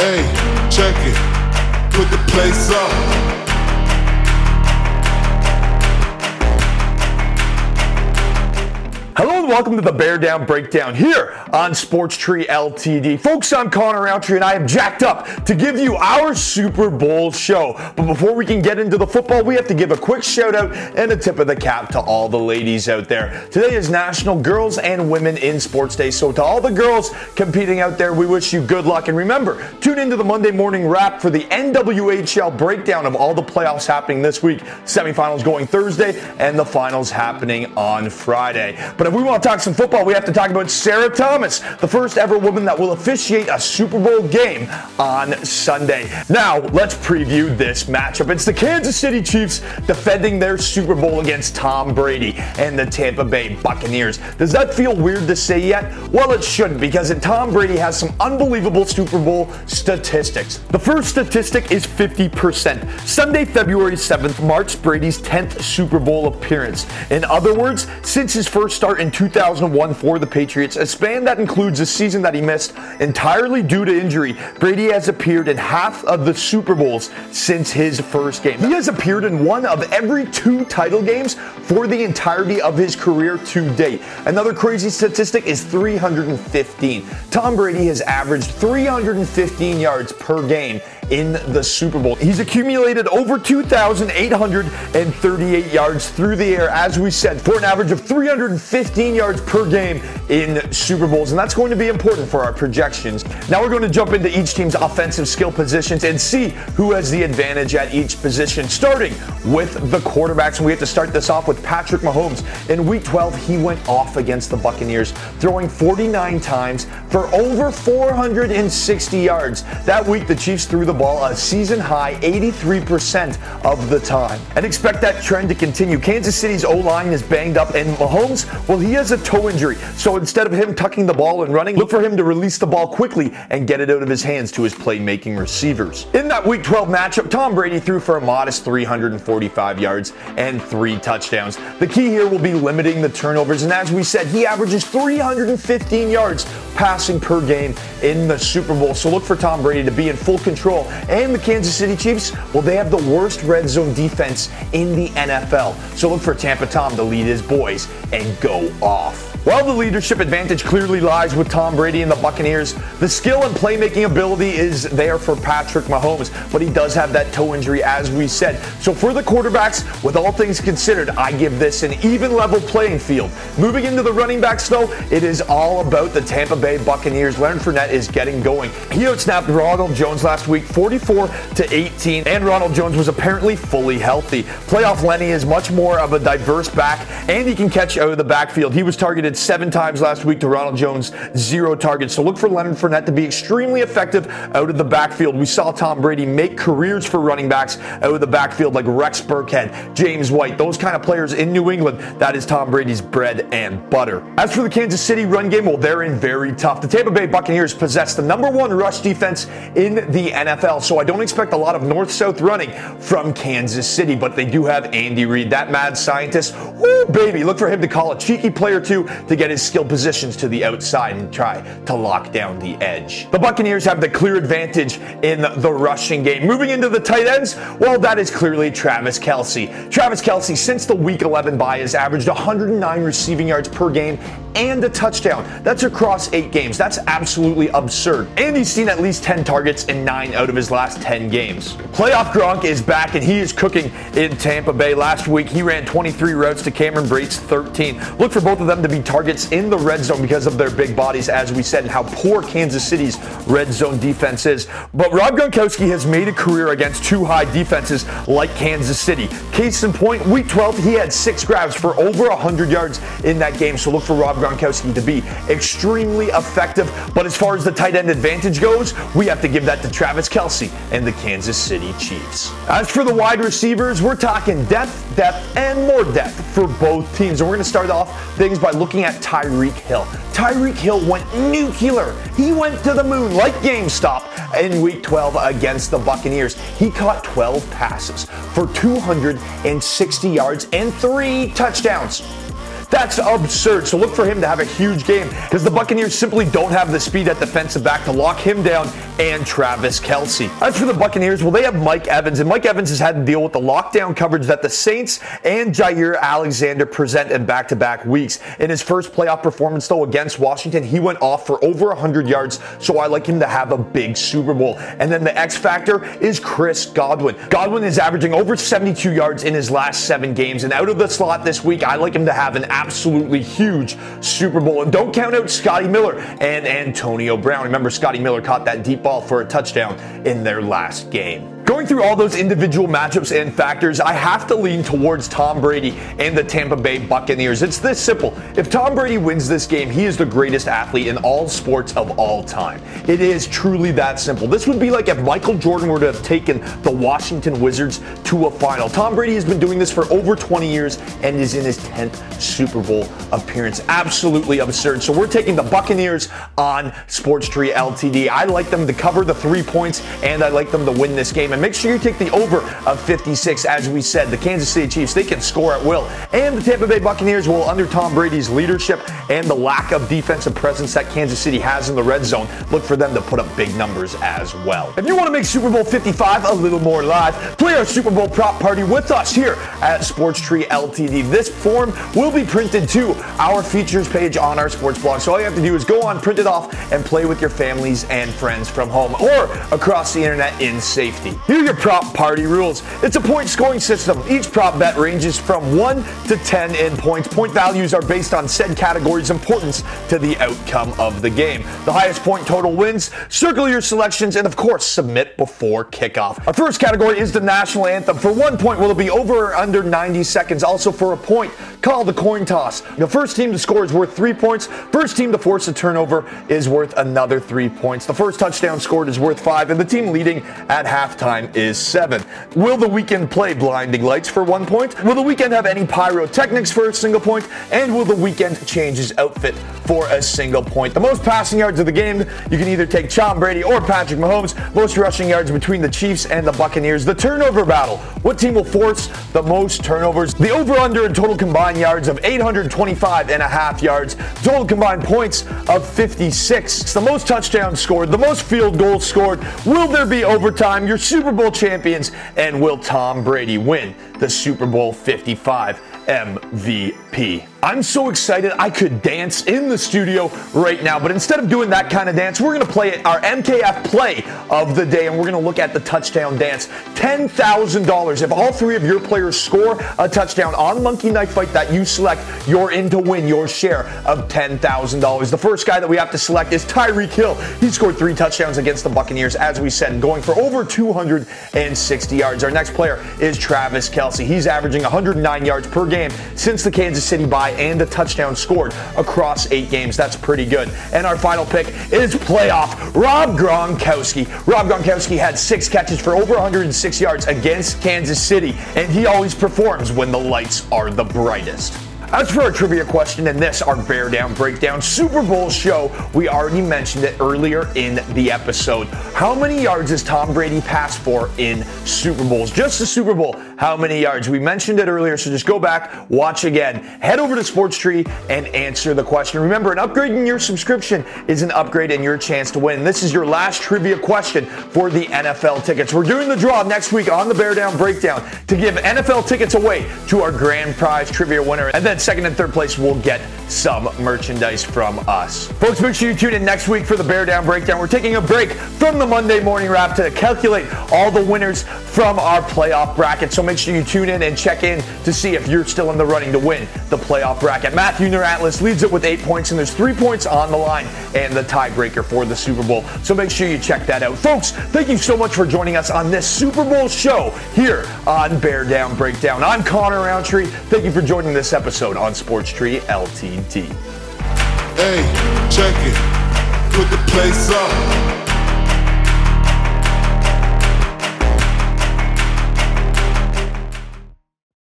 Hey, check it. Put the place up. Welcome to the Bear Down Breakdown here on Sports Tree LTD. Folks, I'm Connor Roundtree and I am jacked up to give you our Super Bowl show. But before we can get into the football, we have to give a quick shout out and a tip of the cap to all the ladies out there. Today is National Girls and Women in Sports Day. So to all the girls competing out there, we wish you good luck. And remember, tune into the Monday morning wrap for the NWHL breakdown of all the playoffs happening this week. Semifinals going Thursday and the finals happening on Friday. But if we want to talk some football, we have to talk about Sarah Thomas, the first ever woman that will officiate a Super Bowl game on Sunday. Now, let's preview this matchup. It's the Kansas City Chiefs defending their Super Bowl against Tom Brady and the Tampa Bay Buccaneers. Does that feel weird to say yet? Well, it shouldn't because Tom Brady has some unbelievable Super Bowl statistics. The first statistic is 50%. Sunday, February 7th marks Brady's 10th Super Bowl appearance. In other words, since his first start in 2001 for the Patriots, a span that includes a season that he missed entirely due to injury. Brady has appeared in half of the Super Bowls since his first game. He has appeared in one of every two title games for the entirety of his career to date. Another crazy statistic is 315. Tom Brady has averaged 315 yards per game in the Super Bowl. He's accumulated over 2,838 yards through the air, as we said, for an average of 315 yards per game in Super Bowls. And that's going to be important for our projections. Now we're going to jump into each team's offensive skill positions and see who has the advantage at each position, starting with the quarterbacks. And we have to start this off with Patrick Mahomes. In week 12, he went off against the Buccaneers, throwing 49 times for over 460 yards. That week, the Chiefs threw the ball a season high 83% of the time. And expect that trend to continue. Kansas City's O line is banged up, and Mahomes, well, he has a toe injury. So instead of him tucking the ball and running, look for him to release the ball quickly and get it out of his hands to his playmaking receivers. In that Week 12 matchup, Tom Brady threw for a modest 345 yards and three touchdowns. The key here will be limiting the turnovers, and as we said, he averages 315 yards passing per game in the Super Bowl. So look for Tom Brady to be in full control and the Kansas City Chiefs, well, they have the worst red zone defense in the NFL. So look for Tampa Tom to lead his boys and go off. While the leadership advantage clearly lies with Tom Brady and the Buccaneers, the skill and playmaking ability is there for Patrick Mahomes, but he does have that toe injury, as we said. So for the quarterbacks, with all things considered, I give this an even level playing field. Moving into the running backs, though, it is all about the Tampa Bay Buccaneers. Leonard Fournette is getting going. He outsnapped Ronald Jones last week, 44 to 18, and Ronald Jones was apparently fully healthy. Playoff Lenny is much more of a diverse back, and he can catch out of the backfield. He was targeted seven times last week to Ronald Jones, zero targets. So look for Leonard Fournette to be extremely effective out of the backfield. We saw Tom Brady make careers for running backs out of the backfield like Rex Burkhead, James White, those kind of players in New England. That is Tom Brady's bread and butter. As for the Kansas City run game, well, they're in very tough. The Tampa Bay Buccaneers possess the number one rush defense in the NFL, so I don't expect a lot of north-south running from Kansas City, but they do have Andy Reid, that mad scientist. Woo, baby, look for him to call a cheeky play or two to get his skill positions to the outside and try to lock down the edge. The Buccaneers have the clear advantage in the rushing game. Moving into the tight ends, well, that is clearly Travis Kelce. Travis Kelce, since the Week 11 bye, has averaged 109 receiving yards per game and a touchdown. That's across eight games. That's absolutely absurd. And he's seen at least 10 targets in nine out of his last 10 games. Playoff Gronk is back and he is cooking in Tampa Bay. Last week, he ran 23 routes to Cameron Brate's 13. Look for both of them to be targets in the red zone because of their big bodies, as we said, and how poor Kansas City's red zone defense is. But Rob Gronkowski has made a career against two high defenses like Kansas City. Case in point, week 12, he had six grabs for over 100 yards in that game. So look for Rob Gronkowski to be extremely effective. But as far as the tight end advantage goes, we have to give that to Travis Kelce and the Kansas City Chiefs. As for the wide receivers, we're talking depth, depth, and more depth for both teams. And we're going to start off things by looking at Tyreek Hill. Tyreek Hill went nuclear. He went to the moon like GameStop in week 12 against the Buccaneers. He caught 12 passes for 260 yards and three touchdowns. That's absurd. So look for him to have a huge game because the Buccaneers simply don't have the speed at defensive back to lock him down and Travis Kelce. As for the Buccaneers, well, they have Mike Evans, and Mike Evans has had to deal with the lockdown coverage that the Saints and Jaire Alexander present in back to back weeks. In his first playoff performance, though, against Washington, he went off for over 100 yards, so I like him to have a big Super Bowl. And then the X factor is Chris Godwin. Godwin is averaging over 72 yards in his last seven games, and out of the slot this week, I like him to have an absolutely huge Super Bowl. And don't count out Scotty Miller and Antonio Brown. Remember, Scotty Miller caught that deep ball for a touchdown in their last game. Going through all those individual matchups and factors, I have to lean towards Tom Brady and the Tampa Bay Buccaneers. It's this simple. If Tom Brady wins this game, he is the greatest athlete in all sports of all time. It is truly that simple. This would be like if Michael Jordan were to have taken the Washington Wizards to a final. Tom Brady has been doing this for over 20 years and is in his 10th Super Bowl appearance. Absolutely absurd. So we're taking the Buccaneers on Sports Tree LTD. I like them to cover the three points and I like them to win this game. Make sure you take the over of 56. As we said, the Kansas City Chiefs, they can score at will. And the Tampa Bay Buccaneers will, under Tom Brady's leadership and the lack of defensive presence that Kansas City has in the red zone, look for them to put up big numbers as well. If you want to make Super Bowl 55 a little more live, play our Super Bowl prop party with us here at Sports Tree LTD. This form will be printed to our features page on our sports blog. So all you have to do is go on, print it off, and play with your families and friends from home or across the internet in safety. Here are your prop party rules. It's a point scoring system. Each prop bet ranges from 1 to 10 in points. Point values are based on said category's importance to the outcome of the game. The highest point total wins. Circle your selections and, of course, submit before kickoff. Our first category is the national anthem. For one point, will it be over or under 90 seconds? Also, for a point, call the coin toss. The first team to score is worth three points. First team to force a turnover is worth another three points. The first touchdown scored is worth five, and the team leading at halftime is seven. Will the Weeknd play blinding lights for one point? Will the Weeknd have any pyrotechnics for a single point? And will the Weeknd change his outfit for a single point? The most passing yards of the game, you can either take Tom Brady or Patrick Mahomes. Most rushing yards between the Chiefs and the Buccaneers. The turnover battle. What team will force the most turnovers? The over under in total combined yards of 825 and a half yards. Total combined points of 56. It's the most touchdowns scored, the most field goals scored. Will there be overtime? Your Super Bowl champions. And will Tom Brady win the Super Bowl 55 MVP? I'm so excited I could dance in the studio right now, but instead of doing that kind of dance, we're going to play our MKF play of the day and we're going to look at the touchdown dance. $10,000. If all three of your players score a touchdown on Monkey Knife Fight that you select, you're in to win your share of $10,000. The first guy that we have to select is Tyreek Hill. He scored three touchdowns against the Buccaneers, as we said, going for over 260 yards. Our next player is Travis Kelce. He's averaging 109 yards per game since the Kansas City bye and a touchdown scored across eight games. That's pretty good. And our final pick is playoff Rob Gronkowski. Rob Gronkowski had six catches for over 106 yards against Kansas City, and he always performs when the lights are the brightest. As for our trivia question in this, our Bear Down Breakdown Super Bowl show, we already mentioned it earlier in the episode. How many yards has Tom Brady passed for in Super Bowls? Just the Super Bowl, how many yards? We mentioned it earlier, so just go back, watch again. Head over to Sports Tree and answer the question. Remember, an upgrade in your subscription is an upgrade in your chance to win. This is your last trivia question for the NFL tickets. We're doing the draw next week on the Bear Down Breakdown to give NFL tickets away to our grand prize trivia winner. And then second and third place will get some merchandise from us. Folks, make sure you tune in next week for the Bear Down Breakdown. We're taking a break from the Monday morning wrap to calculate all the winners from our playoff bracket. So make sure you tune in and check in to see if you're still in the running to win the playoff bracket. Matthew Neuratlas leads it with eight points, and there's three points on the line and the tiebreaker for the Super Bowl. So make sure you check that out. Folks, thank you so much for joining us on this Super Bowl show here on Bear Down Breakdown. I'm Connor Roundtree. Thank you for joining this episode on Sports Tree LTD. Hey, check it. Put the place up.